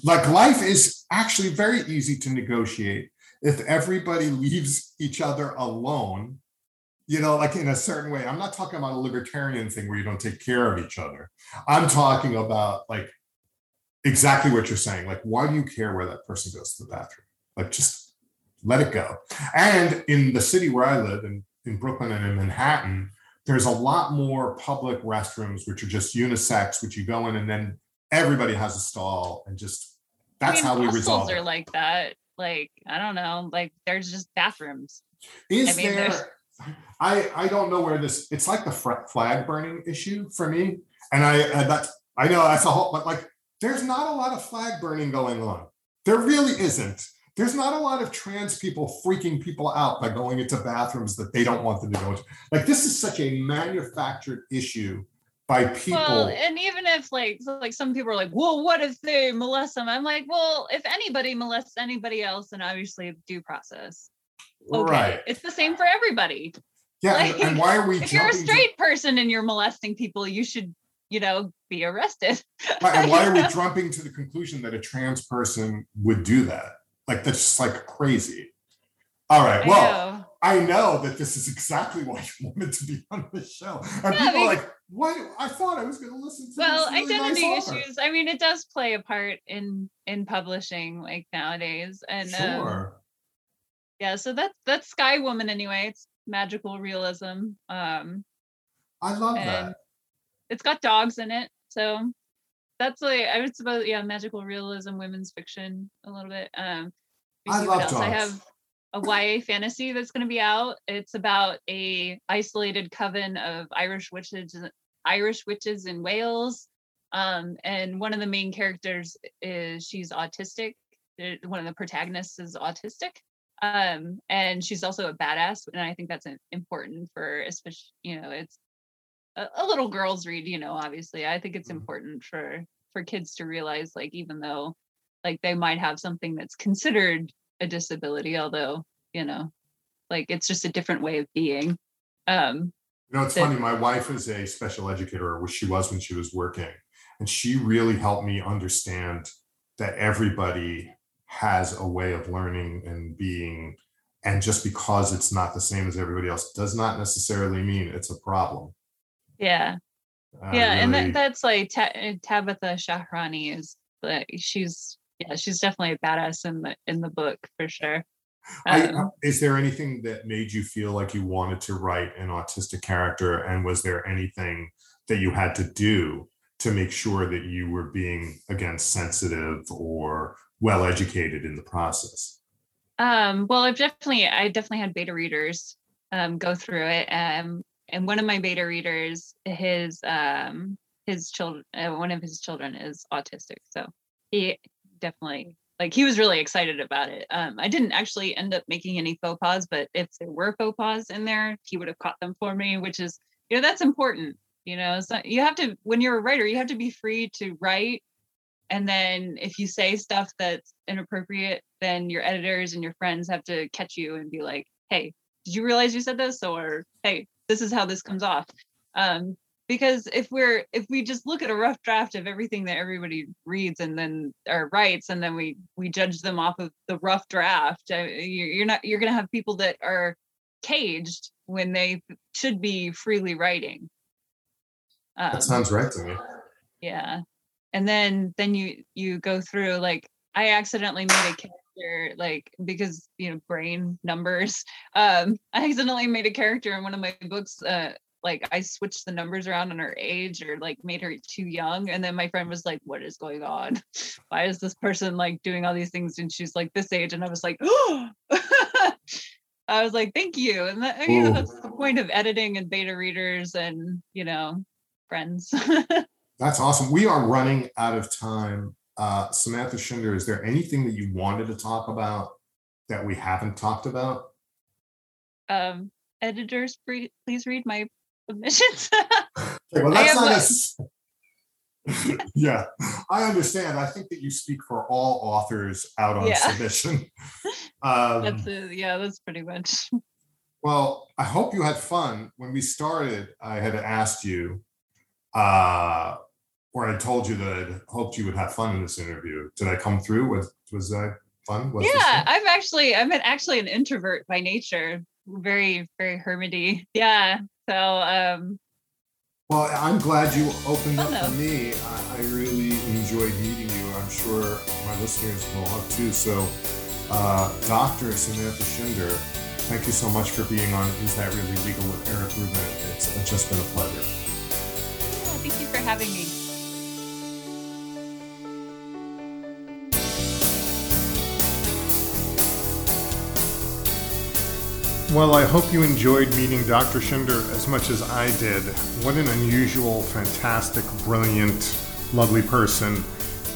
Like life is actually very easy to negotiate if everybody leaves each other alone, you know, like in a certain way. I'm not talking about a libertarian thing where you don't take care of each other. I'm talking about like exactly what you're saying. Like, why do you care where that person goes to the bathroom? Like, just let it go. And in the city where I live, in, in Brooklyn and in Manhattan, there's a lot more public restrooms which are just unisex, which you go in and then everybody has a stall and just that's I mean, how we resolve are it. like that. Like I don't know. Like there's just bathrooms. Is I mean, there's- there? I I don't know where this. It's like the flag burning issue for me, and I and that I know that's a whole. But like, there's not a lot of flag burning going on. There really isn't. There's not a lot of trans people freaking people out by going into bathrooms that they don't want them to go into. Like this is such a manufactured issue by people. Well, and even if like like some people are like, well, what if they molest them? I'm like, well, if anybody molests anybody else, then obviously due process. Okay, Right. it's the same for everybody. Yeah. and- and why are we If you're a jumping to- straight person and you're molesting people, you should you know, be arrested. and why are we jumping to the conclusion that a trans person would do that? Like that's just like crazy. All right. Well, I know. I know that this is exactly why you wanted to be on the show. And yeah, people are like, what? I thought I was going to listen to Well, really identity nice issues. I mean, it does play a part in in publishing like nowadays. And um, sure. Um, yeah, so that's that's Sky Woman anyway. It's magical realism. Um I love that. It's got dogs in it. So that's like I would suppose, yeah, magical realism, women's fiction a little bit. Um I love dogs. I have a YA fantasy that's going to be out. It's about a isolated coven of Irish witches, Irish witches in Wales. Um, and one of the main characters is she's autistic. One of the protagonists is autistic. Um, and she's also a badass, and I think that's important for, especially you know, it's a, a little girls read. You know, obviously, I think it's mm-hmm. important for for kids to realize, like, even though like they might have something that's considered a disability, although, you know, like it's just a different way of being. Um, you know, it's that, funny. My wife is a special educator, or she was when she was working, and she really helped me understand that everybody has a way of learning and being. And just because it's not the same as everybody else does not necessarily mean it's a problem. Yeah. Uh, yeah. Really, and that, that's like Tabitha Shahrani is like, she's yeah, she's definitely a badass in the in the book for sure. Um, I, is there anything that made you feel like you wanted to write an autistic character, and was there anything that you had to do to make sure that you were being again sensitive or well educated in the process? Um, well, I've definitely I definitely had beta readers um, go through it, um, and one of my beta readers, his um, his children, uh, one of his children is autistic, so he definitely like he was really excited about it. Um, I didn't actually end up making any faux pas, but if there were faux pas in there, he would have caught them for me, which is you know that's important. You know, so you have to when you're a writer, you have to be free to write. And then if you say stuff that's inappropriate, then your editors and your friends have to catch you and be like, "Hey, did you realize you said this?" Or, "Hey, this is how this comes off." Um, because if we're if we just look at a rough draft of everything that everybody reads and then or writes and then we we judge them off of the rough draft you're not you're going to have people that are caged when they should be freely writing. Um, that sounds right to me. yeah. And then then you you go through like i accidentally made a character like because you know brain numbers um i accidentally made a character in one of my books uh like I switched the numbers around on her age or like made her too young. And then my friend was like, What is going on? Why is this person like doing all these things? And she's like this age. And I was like, Oh I was like, thank you. And that, you know, that's the point of editing and beta readers and you know, friends. that's awesome. We are running out of time. Uh, Samantha Schinder, is there anything that you wanted to talk about that we haven't talked about? Um, editors, please read my submissions. okay, well, that's not necessary. yeah, I understand. I think that you speak for all authors out on yeah. submission. Um, that's a, yeah, that's pretty much. Well, I hope you had fun. When we started, I had asked you, uh, or I told you that I hoped you would have fun in this interview. Did I come through? Was was that fun? Was yeah, I'm actually I'm actually an introvert by nature, very very hermity. Yeah, so, um, well, I'm glad you opened up for me. I, I, really enjoyed meeting you. I'm sure my listeners will have too. So, uh, Dr. Samantha Schinder, thank you so much for being on Is That Really Legal with Eric Rubin. It's just been a pleasure. Yeah, thank you for having me. Well, I hope you enjoyed meeting Dr. Schinder as much as I did. What an unusual, fantastic, brilliant, lovely person.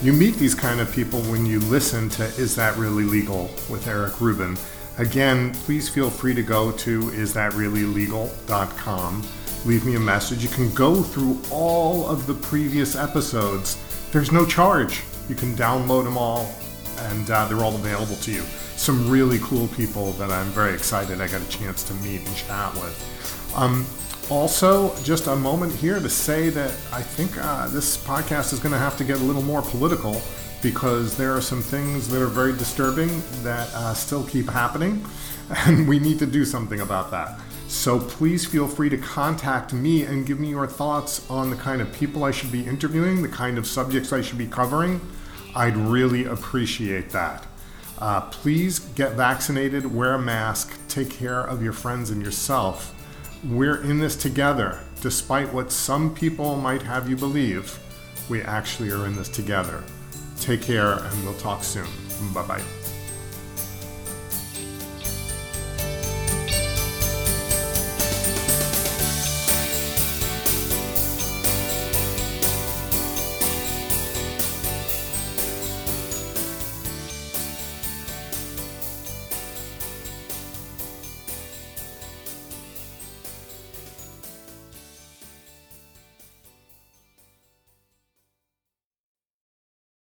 You meet these kind of people when you listen to Is That Really Legal with Eric Rubin. Again, please feel free to go to isthatreallylegal.com. Leave me a message. You can go through all of the previous episodes. There's no charge. You can download them all, and uh, they're all available to you some really cool people that I'm very excited I got a chance to meet and chat with. Um, Also, just a moment here to say that I think uh, this podcast is going to have to get a little more political because there are some things that are very disturbing that uh, still keep happening, and we need to do something about that. So please feel free to contact me and give me your thoughts on the kind of people I should be interviewing, the kind of subjects I should be covering. I'd really appreciate that. Uh, please get vaccinated, wear a mask, take care of your friends and yourself. We're in this together. Despite what some people might have you believe, we actually are in this together. Take care, and we'll talk soon. Bye bye.